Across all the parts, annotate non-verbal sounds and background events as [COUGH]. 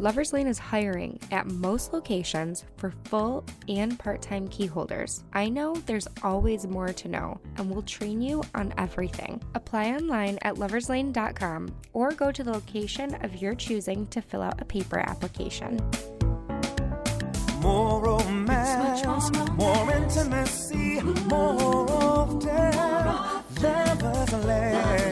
Lovers Lane is hiring at most locations for full and part time key holders. I know there's always more to know, and we'll train you on everything. Apply online at loverslane.com or go to the location of your choosing to fill out a paper application. More romance, more intimacy, more often. Lovers Lane.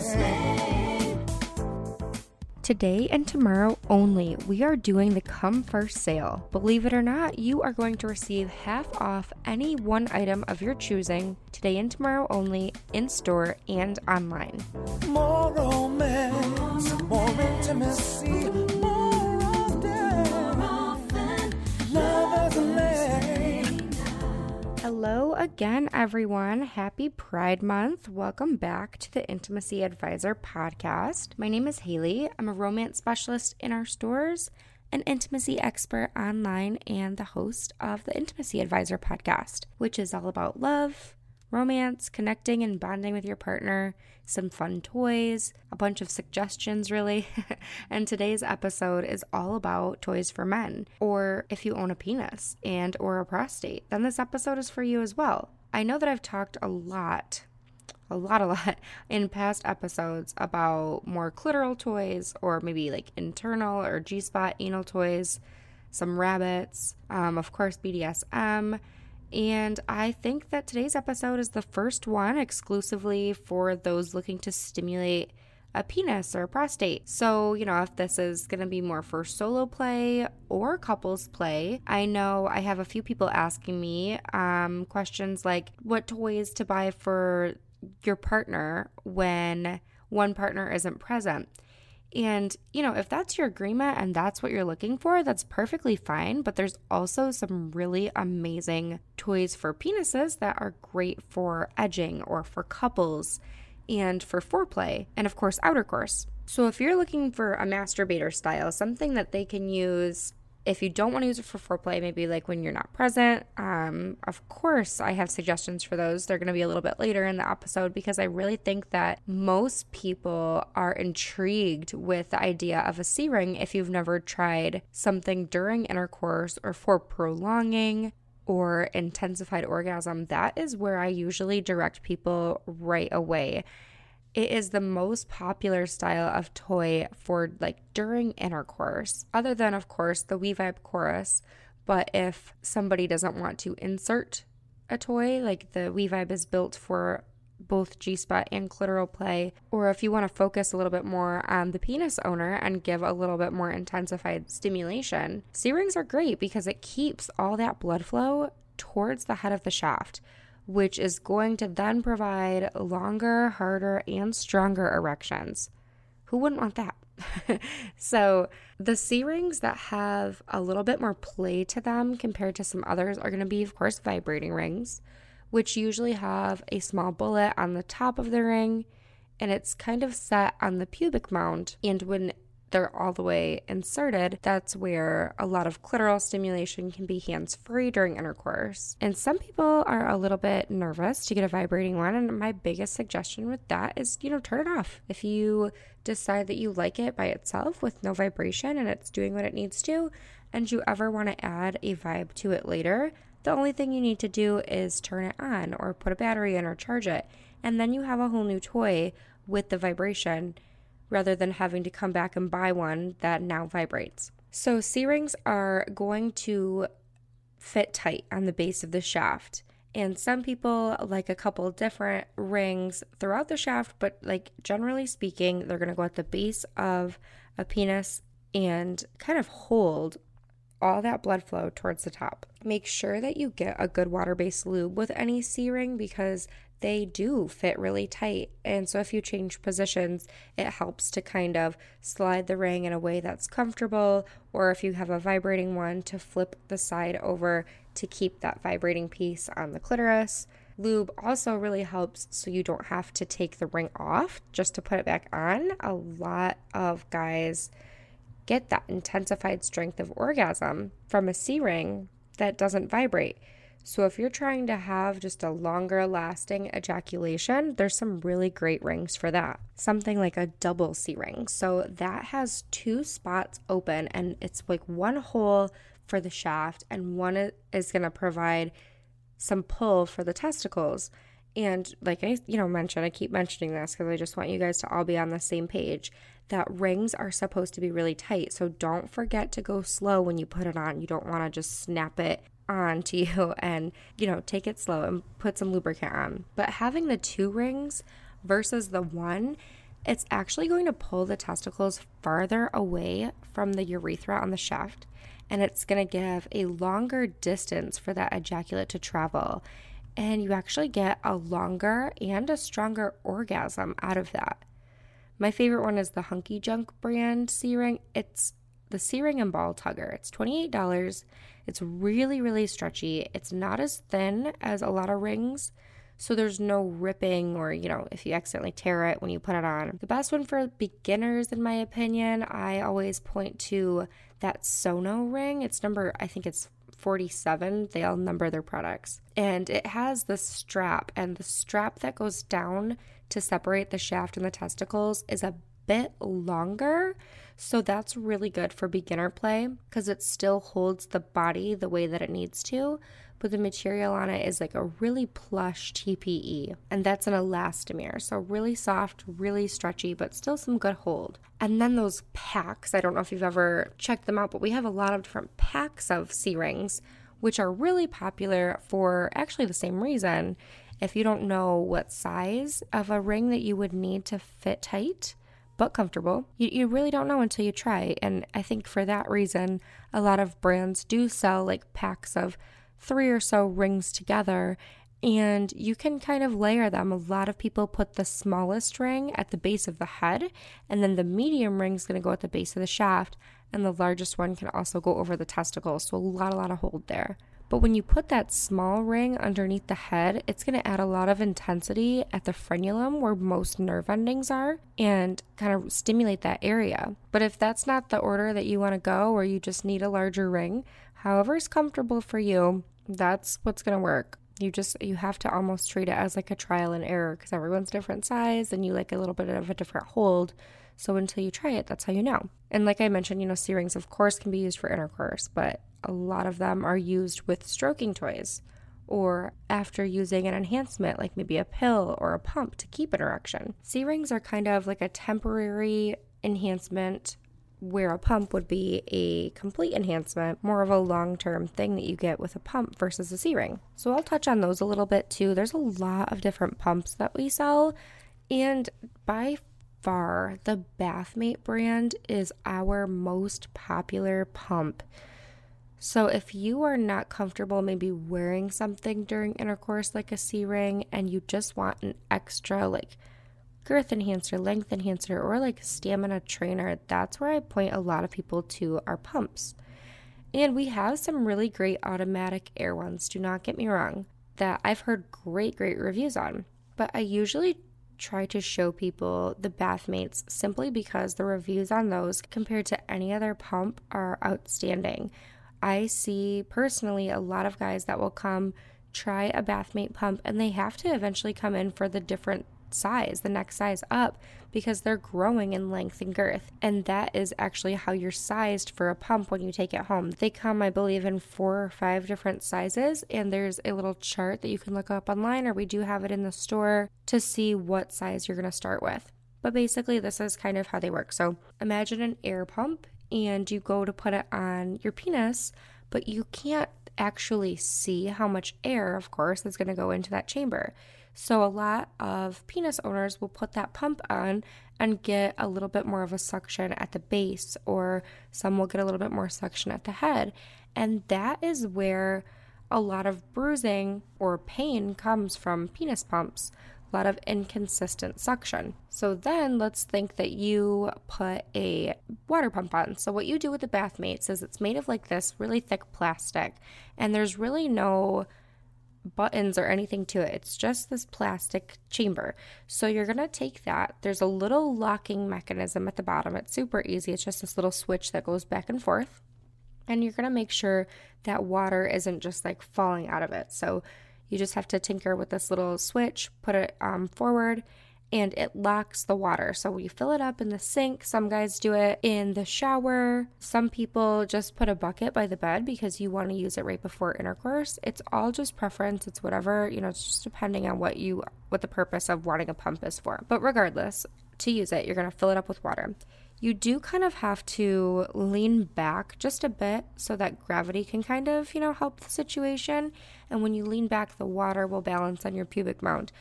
Today and tomorrow only, we are doing the Come First sale. Believe it or not, you are going to receive half off any one item of your choosing today and tomorrow only in store and online. More romance, more intimacy, Hello again, everyone. Happy Pride Month. Welcome back to the Intimacy Advisor podcast. My name is Haley. I'm a romance specialist in our stores, an intimacy expert online, and the host of the Intimacy Advisor podcast, which is all about love, romance, connecting and bonding with your partner, some fun toys, a bunch of suggestions, really. [LAUGHS] and today's episode is all about toys for men, or if you own a penis and or a prostate, then this episode is for you as well. I know that I've talked a lot a lot, a lot [LAUGHS] in past episodes about more clitoral toys or maybe like internal or G spot anal toys, some rabbits, um, of course, BDSM. And I think that today's episode is the first one exclusively for those looking to stimulate a penis or a prostate. So, you know, if this is going to be more for solo play or couples play, I know I have a few people asking me um, questions like what toys to buy for your partner when one partner isn't present. And, you know, if that's your agreement and that's what you're looking for, that's perfectly fine. But there's also some really amazing toys for penises that are great for edging or for couples and for foreplay, and of course, outer course. So if you're looking for a masturbator style, something that they can use if you don't want to use it for foreplay, maybe like when you're not present, um, of course, I have suggestions for those. They're going to be a little bit later in the episode because I really think that most people are intrigued with the idea of a C ring if you've never tried something during intercourse or for prolonging or intensified orgasm. That is where I usually direct people right away. It is the most popular style of toy for like during intercourse, other than, of course, the We Vibe Chorus. But if somebody doesn't want to insert a toy, like the We Vibe is built for both G spot and clitoral play, or if you want to focus a little bit more on the penis owner and give a little bit more intensified stimulation, C rings are great because it keeps all that blood flow towards the head of the shaft which is going to then provide longer, harder, and stronger erections. Who wouldn't want that? [LAUGHS] so, the C rings that have a little bit more play to them compared to some others are going to be, of course, vibrating rings, which usually have a small bullet on the top of the ring and it's kind of set on the pubic mound. And when they're all the way inserted, that's where a lot of clitoral stimulation can be hands free during intercourse. And some people are a little bit nervous to get a vibrating one. And my biggest suggestion with that is, you know, turn it off. If you decide that you like it by itself with no vibration and it's doing what it needs to, and you ever want to add a vibe to it later, the only thing you need to do is turn it on or put a battery in or charge it. And then you have a whole new toy with the vibration rather than having to come back and buy one that now vibrates. So, C rings are going to fit tight on the base of the shaft. And some people like a couple different rings throughout the shaft, but like generally speaking, they're going to go at the base of a penis and kind of hold all that blood flow towards the top. Make sure that you get a good water based lube with any C ring because they do fit really tight. And so if you change positions, it helps to kind of slide the ring in a way that's comfortable, or if you have a vibrating one, to flip the side over to keep that vibrating piece on the clitoris. Lube also really helps so you don't have to take the ring off just to put it back on. A lot of guys get that intensified strength of orgasm from a C ring that doesn't vibrate. So if you're trying to have just a longer lasting ejaculation, there's some really great rings for that. Something like a double C ring. So that has two spots open and it's like one hole for the shaft and one is going to provide some pull for the testicles. And like I, you know, mentioned, I keep mentioning this because I just want you guys to all be on the same page that rings are supposed to be really tight. So don't forget to go slow when you put it on. You don't want to just snap it on to you [LAUGHS] and, you know, take it slow and put some lubricant on. But having the two rings versus the one, it's actually going to pull the testicles farther away from the urethra on the shaft. And it's going to give a longer distance for that ejaculate to travel. And you actually get a longer and a stronger orgasm out of that. My favorite one is the Hunky Junk brand C ring. It's the C ring and ball tugger. It's $28. It's really, really stretchy. It's not as thin as a lot of rings. So there's no ripping or, you know, if you accidentally tear it when you put it on. The best one for beginners, in my opinion, I always point to that Sono ring. It's number, I think it's 47. They all number their products. And it has the strap, and the strap that goes down to separate the shaft and the testicles is a bit longer. So that's really good for beginner play because it still holds the body the way that it needs to, but the material on it is like a really plush TPE, and that's an elastomer. So really soft, really stretchy, but still some good hold. And then those packs, I don't know if you've ever checked them out, but we have a lot of different packs of C rings, which are really popular for actually the same reason. If you don't know what size of a ring that you would need to fit tight, but comfortable. You, you really don't know until you try. And I think for that reason, a lot of brands do sell like packs of three or so rings together and you can kind of layer them. A lot of people put the smallest ring at the base of the head, and then the medium ring is going to go at the base of the shaft, and the largest one can also go over the testicles. So, a lot, a lot of hold there. But when you put that small ring underneath the head, it's going to add a lot of intensity at the frenulum where most nerve endings are and kind of stimulate that area. But if that's not the order that you want to go or you just need a larger ring, however is comfortable for you, that's what's going to work. You just you have to almost treat it as like a trial and error because everyone's different size and you like a little bit of a different hold. So until you try it, that's how you know. And like I mentioned, you know, C rings of course can be used for intercourse, but a lot of them are used with stroking toys or after using an enhancement like maybe a pill or a pump to keep an erection. C rings are kind of like a temporary enhancement where a pump would be a complete enhancement, more of a long term thing that you get with a pump versus a C ring. So I'll touch on those a little bit too. There's a lot of different pumps that we sell, and by far, the Bathmate brand is our most popular pump. So, if you are not comfortable maybe wearing something during intercourse like a C ring and you just want an extra, like, girth enhancer, length enhancer, or like stamina trainer, that's where I point a lot of people to our pumps. And we have some really great automatic air ones, do not get me wrong, that I've heard great, great reviews on. But I usually try to show people the Bathmates simply because the reviews on those compared to any other pump are outstanding. I see personally a lot of guys that will come try a Bathmate pump and they have to eventually come in for the different size, the next size up, because they're growing in length and girth. And that is actually how you're sized for a pump when you take it home. They come, I believe, in four or five different sizes, and there's a little chart that you can look up online, or we do have it in the store to see what size you're going to start with. But basically, this is kind of how they work. So imagine an air pump and you go to put it on your penis, but you can't actually see how much air, of course, is going to go into that chamber. So, a lot of penis owners will put that pump on and get a little bit more of a suction at the base, or some will get a little bit more suction at the head. And that is where a lot of bruising or pain comes from penis pumps a lot of inconsistent suction. So then let's think that you put a water pump on. So what you do with the Bathmates is it's made of like this really thick plastic and there's really no buttons or anything to it. It's just this plastic chamber. So you're going to take that. There's a little locking mechanism at the bottom. It's super easy. It's just this little switch that goes back and forth. And you're gonna make sure that water isn't just like falling out of it. So you just have to tinker with this little switch, put it um, forward, and it locks the water. So we fill it up in the sink. Some guys do it in the shower. Some people just put a bucket by the bed because you want to use it right before intercourse. It's all just preference. It's whatever, you know, it's just depending on what you what the purpose of wanting a pump is for. But regardless, to use it, you're going to fill it up with water. You do kind of have to lean back just a bit so that gravity can kind of, you know, help the situation. And when you lean back, the water will balance on your pubic mound.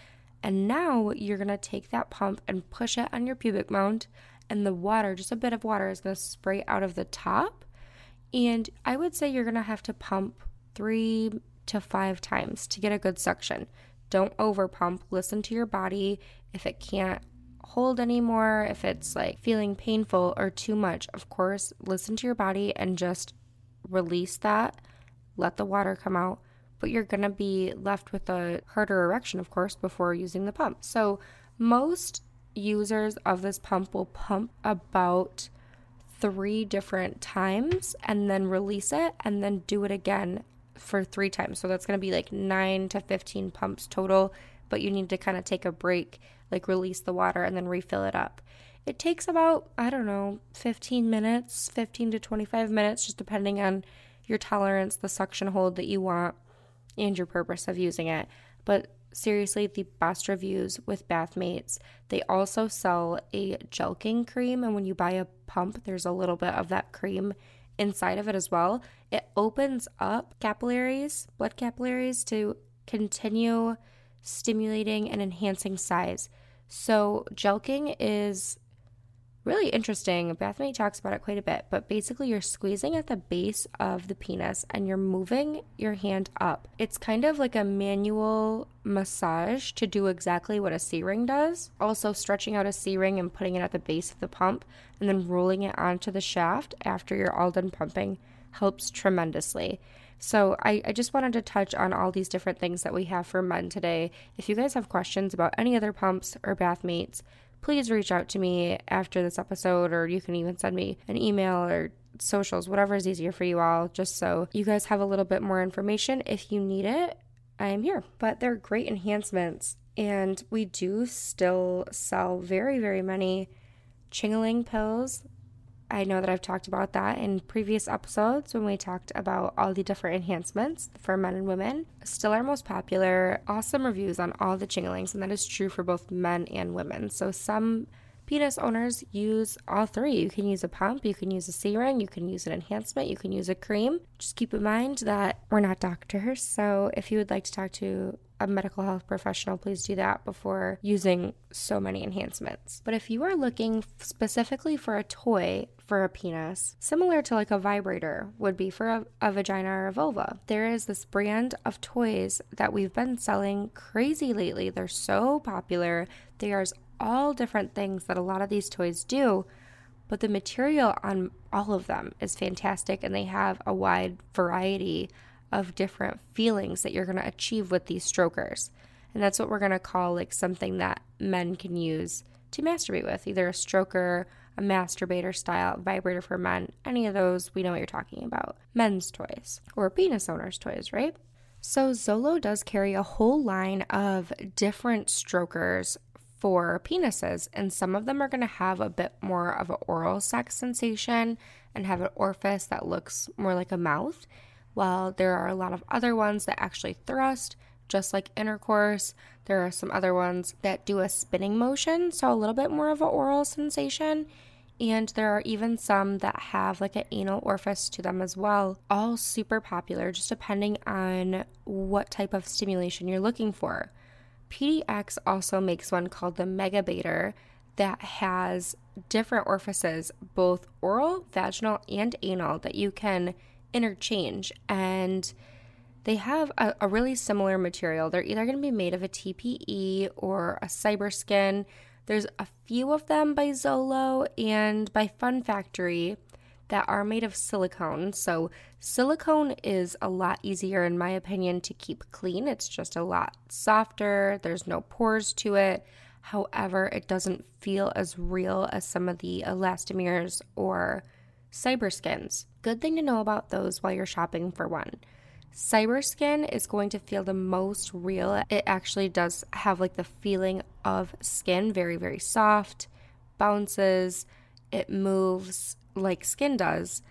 And now you're to take that pump and push it on your pubic mound, and the water, just a bit of water, is to spray out of the top. And I would say you're to have to pump three to five times to get a good suction. Don't over pump. Listen to your body. If it can't hold anymore, if it's like feeling painful or too much, of course, listen to your body and just release that. Let the water come out but you're going to be left with a harder erection, of course, before using the pump. So, most users of this pump will pump about three different times and then release it and then do it again for three times. So, that's going to be like nine to 15 pumps total, but you need to kind of take a break, like release the water and then refill it up. It takes about, I don't know, 15 minutes, 15 to 25 minutes, just depending on your tolerance, the suction hold that you want and your purpose of using it. But seriously, the best reviews with Bathmates. They also sell a jelqing cream, and when you buy a pump, there's a little bit of that cream inside of it as well. It opens up capillaries, blood capillaries, to continue stimulating and enhancing size. So, jelqing is really interesting. Bathmate talks about it quite a bit, but basically, you're squeezing at the base of the penis and you're moving your hand up. It's kind of like a manual massage to do exactly what a C ring does. Also, stretching out a C ring and putting it at the base of the pump and then rolling it onto the shaft after you're all done pumping helps tremendously. So, I, I, just wanted to touch on all these different things that we have for men today. If you guys have questions about any other pumps or Bathmates, please reach out to me after this episode, or you can even send me an email or socials, whatever is easier for you all, just so you guys have a little bit more information. If you need it, I am here. But they're great enhancements, and we do still sell very, very many Chingaling pills I know that I've talked about that in previous episodes when we talked about all the different enhancements for men and women. Still our most popular, awesome reviews on all the Chingalings, and that is true for both men and women. So some penis owners use all three. You can use a pump, you can use a C ring, you can use an enhancement, you can use a cream. Just keep in mind that we're not doctors, so if you would like to talk to a medical health professional, please do that before using so many enhancements. But if you are looking specifically for a toy for a penis, similar to like a vibrator would be for a, a, vagina or a vulva, there is this brand of toys that we've been selling crazy lately. They're so popular. There's all different things that a lot of these toys do, but the material on all of them is fantastic and they have a wide variety of different feelings that you're going to achieve with these strokers. And that's what we're going to call like something that men can use to masturbate with, either a stroker, a masturbator style vibrator for men, any of those, we know what you're talking about. Men's toys or penis owners' toys, right? So, Zolo does carry a whole line of different strokers for penises, and some of them are going to have a bit more of an oral sex sensation and have an orifice that looks more like a mouth, while there are a lot of other ones that actually thrust, just like intercourse. There are some other ones that do a spinning motion, so a little bit more of an oral sensation. And there are even some that have like an anal orifice to them as well. All super popular, just depending on what type of stimulation you're looking for. PDX also makes one called the Megabator that has different orifices, both oral, vaginal, and anal, that you can interchange. And they have a, a really similar material. They're either going to be made of a TPE or a Cyberskin. There's a few of them by Zolo and by Fun Factory that are made of silicone. So, silicone is a lot easier, in my opinion, to keep clean. It's just a lot softer, there's no pores to it. However, it doesn't feel as real as some of the elastomers or Cyberskins. Good thing to know about those while you're shopping for one. Cyberskin is going to feel the most real. It actually does have like the feeling of skin, very, very soft, bounces, it moves like skin does,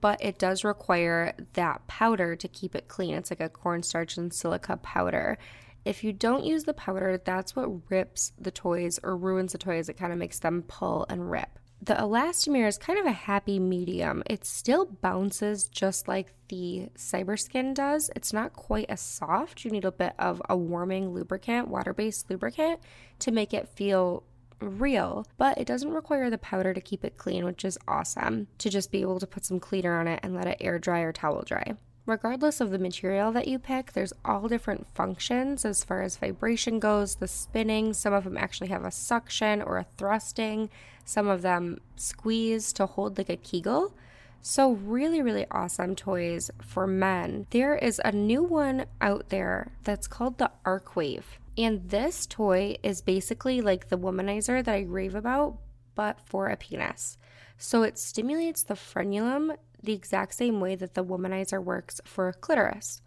but it does require that powder to keep it clean. It's like a cornstarch and silica powder. If you don't use the powder, that's what rips the toys or ruins the toys. It kind of makes them pull and rip. The Elastomere is kind of a happy medium. It still bounces just like the Cyberskin does. It's not quite as soft. You need a bit of a warming lubricant, water based lubricant, to make it feel real, but it doesn't require the powder to keep it clean, which is awesome to just be able to put some cleaner on it and let it air dry or towel dry. Regardless of the material that you pick, there's all different functions as far as vibration goes, the spinning. Some of them actually have a suction or a thrusting, some of them squeeze to hold like a kegel. So, really, really awesome toys for men. There is a new one out there that's called the Arcwave. And this toy is basically like the womanizer that I rave about, but for a penis. So it stimulates the frenulum the exact same way that the womanizer works for a clitoris.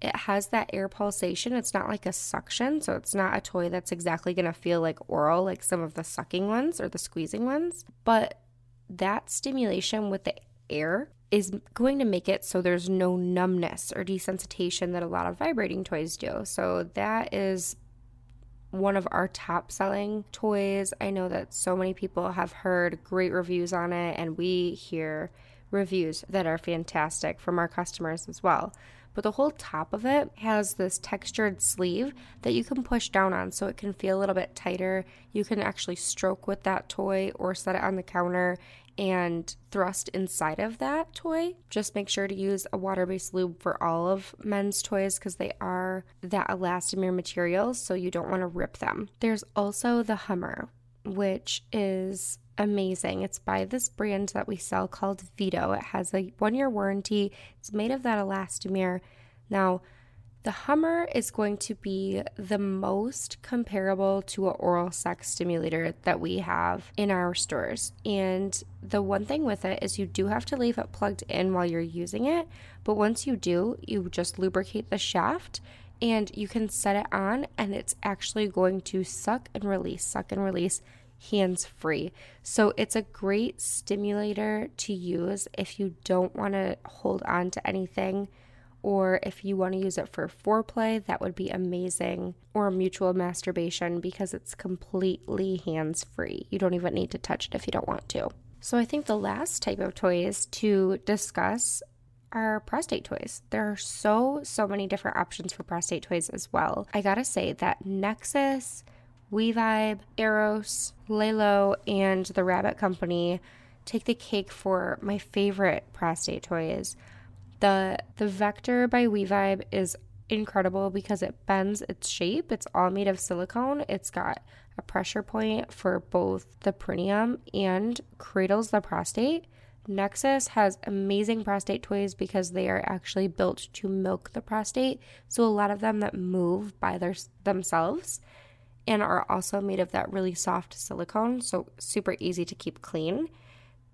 It has that air pulsation. It's not like a suction, so it's not a toy that's exactly going to feel like oral, like some of the sucking ones or the squeezing ones. But that stimulation with the air is going to make it so there's no numbness or desensitization that a lot of vibrating toys do. So that is one of our top selling toys. I know that so many people have heard great reviews on it, and we hear reviews that are fantastic from our customers as well. But the whole top of it has this textured sleeve that you can push down on so it can feel a little bit tighter. You can actually stroke with that toy or set it on the counter and thrust inside of that toy. Just make sure to use a water based lube for all of men's toys because they are that elastomer material, so you don't want to rip them. There's also the Hummer, which is amazing. It's by this brand that we sell called Vito. It has a one year warranty, it's made of that elastomer. Now, the Hummer is going to be the most comparable to an oral sex stimulator that we have in our stores. And the one thing with it is you do have to leave it plugged in while you're using it. But once you do, you just lubricate the shaft and you can set it on, and it's actually going to suck and release, suck and release hands free. So it's a great stimulator to use if you don't want to hold on to anything or if you want to use it for foreplay, that would be amazing, or mutual masturbation because it's completely hands free. You don't even need to touch it if you don't want to. So, I think the last type of toys to discuss are prostate toys. There are so, so many different options for prostate toys as well. I gotta say that Nexus, WeVibe, Eros, Lelo, and the Rabbit Company take the cake for my favorite prostate toys. The the Vector by WeVibe is incredible because it bends its shape. It's all made of silicone. It's got a pressure point for both the perineum and cradles the prostate. Nexus has amazing prostate toys because they are actually built to milk the prostate. So a lot of them that move by their themselves and are also made of that really soft silicone, so super easy to keep clean.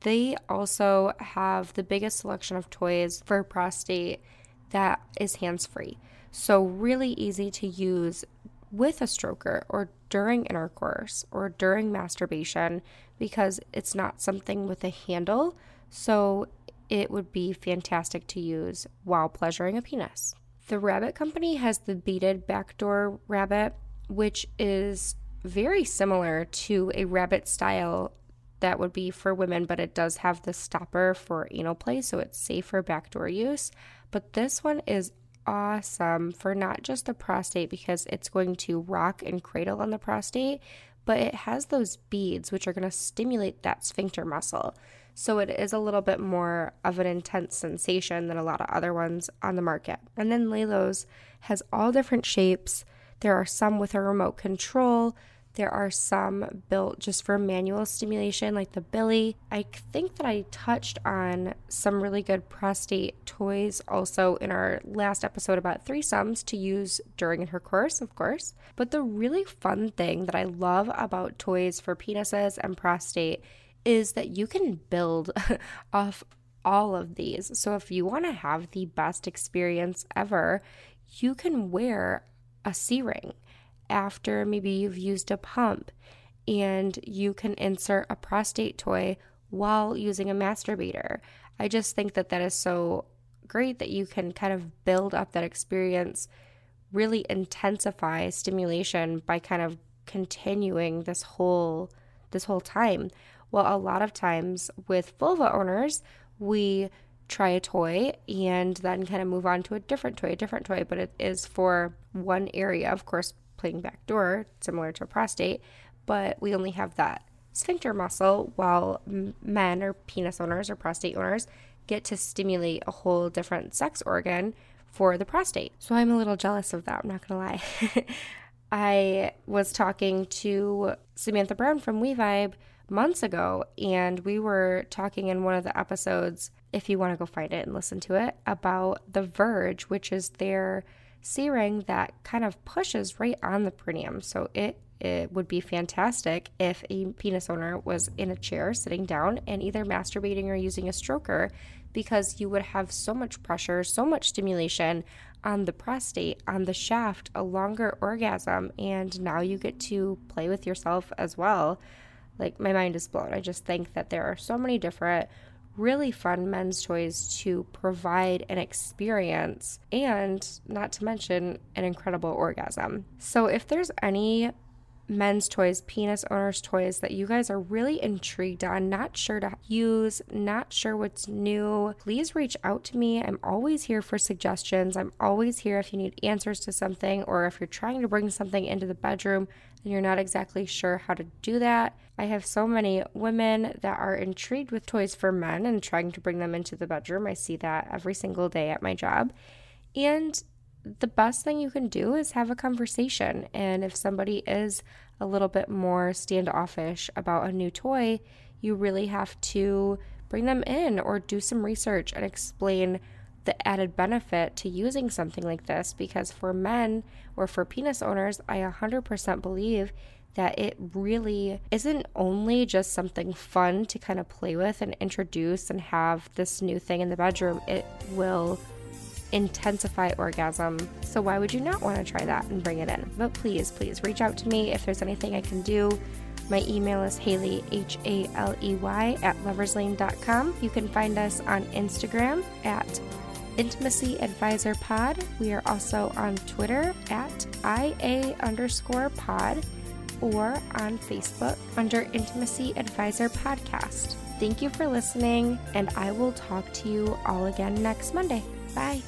They also have the biggest selection of toys for prostate that is hands free. So, really easy to use with a stroker or during intercourse or during masturbation because it's not something with a handle. So, it would be fantastic to use while pleasuring a penis. The Rabbit Company has the beaded backdoor rabbit, which is very similar to a rabbit style that would be for women, but it does have the stopper for anal play, so it's safe for backdoor use. But this one is awesome for not just the prostate because it's going to rock and cradle on the prostate, but it has those beads which are going to stimulate that sphincter muscle. So it is a little bit more of an intense sensation than a lot of other ones on the market. And then Lelo's has all different shapes. There are some with a remote control. There are some built just for manual stimulation, like the Billy. I think that I touched on some really good prostate toys also in our last episode about threesomes to use during intercourse, of course. But the really fun thing that I love about toys for penises and prostate is that you can build [LAUGHS] off all of these. So if you want to have the best experience ever, you can wear a C ring after maybe you've used a pump and you can insert a prostate toy while using a masturbator. I just think that that is so great that you can kind of build up that experience, really intensify stimulation by kind of continuing this whole this whole time. Well, a lot of times with vulva owners, we try a toy and then kind of move on to a different toy, a different toy, but it is for one area, of course, playing backdoor, similar to a prostate, but we only have that sphincter muscle while men or penis owners or prostate owners get to stimulate a whole different sex organ for the prostate. So I'm a little jealous of that, I'm not gonna lie. [LAUGHS] I was talking to Samantha Brown from WeVibe months ago, and we were talking in one of the episodes, if you want to go find it and listen to it, about the Verge, which is their C ring that kind of pushes right on the perineum. So it it would be fantastic if a penis owner was in a chair sitting down and either masturbating or using a stroker because you would have so much pressure, so much stimulation on the prostate, on the shaft, a longer orgasm, and now you get to play with yourself as well. Like, my mind is blown. I just think that there are so many different really fun men's toys to provide an experience and not to mention an incredible orgasm. So, if there's any men's toys, penis owners' toys that you guys are really intrigued on, not sure to use, not sure what's new, please reach out to me. I'm always here for suggestions. I'm always here if you need answers to something or if you're trying to bring something into the bedroom and you're not exactly sure how to do that. I have so many women that are intrigued with toys for men and trying to bring them into the bedroom. I see that every single day at my job. And the best thing you can do is have a conversation. And if somebody is a little bit more standoffish about a new toy, you really have to bring them in or do some research and explain the added benefit to using something like this because for men or for penis owners, I 100% believe that it really isn't only just something fun to kind of play with and introduce and have this new thing in the bedroom, it will intensify orgasm. So, why would you not want to try that and bring it in? But please, please reach out to me if there's anything I can do. My email is Haley, H A L E Y, at loverslane.com. You can find us on Instagram at Intimacy Advisor Pod. We are also on Twitter at IA underscore pod or on Facebook under Intimacy Advisor Podcast. Thank you for listening, and I will talk to you all again next Monday. Bye.